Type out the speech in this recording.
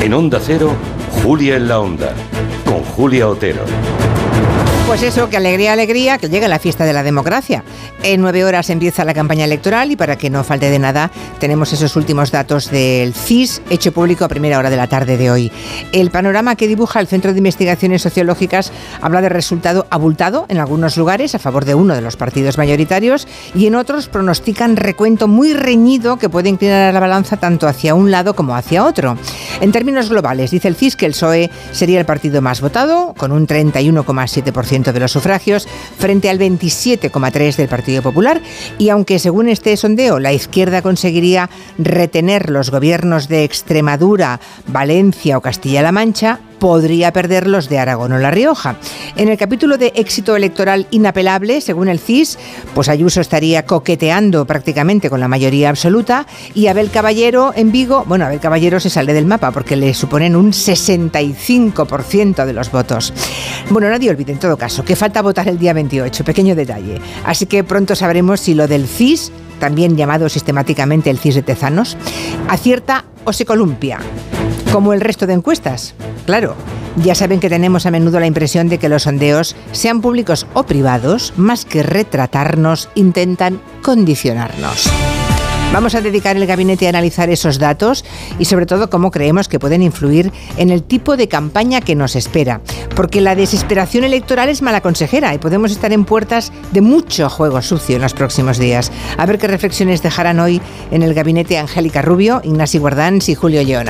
En Onda Cero, Julia en la Onda, con Julia Otero. Pues eso, que alegría, alegría, que llega la fiesta de la democracia. En nueve horas empieza la campaña electoral y para que no falte de nada, tenemos esos últimos datos del CIS hecho público a primera hora de la tarde de hoy. El panorama que dibuja el Centro de Investigaciones Sociológicas habla de resultado abultado en algunos lugares a favor de uno de los partidos mayoritarios y en otros pronostican recuento muy reñido que puede inclinar la balanza tanto hacia un lado como hacia otro. En términos globales, dice el CIS que el PSOE sería el partido más votado, con un 31,7% de los sufragios frente al 27,3% del Partido Popular. Y aunque según este sondeo la izquierda conseguiría retener los gobiernos de Extremadura, Valencia o Castilla-La Mancha, podría perder los de Aragón o La Rioja. En el capítulo de éxito electoral inapelable, según el CIS, pues Ayuso estaría coqueteando prácticamente con la mayoría absoluta y Abel Caballero en Vigo, bueno, Abel Caballero se sale del mapa porque le suponen un 65% de los votos. Bueno, nadie olvide en todo caso que falta votar el día 28, pequeño detalle. Así que pronto sabremos si lo del CIS también llamado sistemáticamente el CIS de Tezanos, acierta o se columpia, como el resto de encuestas. Claro, ya saben que tenemos a menudo la impresión de que los sondeos, sean públicos o privados, más que retratarnos, intentan condicionarnos. Vamos a dedicar el gabinete a analizar esos datos y sobre todo cómo creemos que pueden influir en el tipo de campaña que nos espera. Porque la desesperación electoral es mala consejera y podemos estar en puertas de mucho juego sucio en los próximos días. A ver qué reflexiones dejarán hoy en el gabinete Angélica Rubio, Ignacio Guardans y Julio Leonard.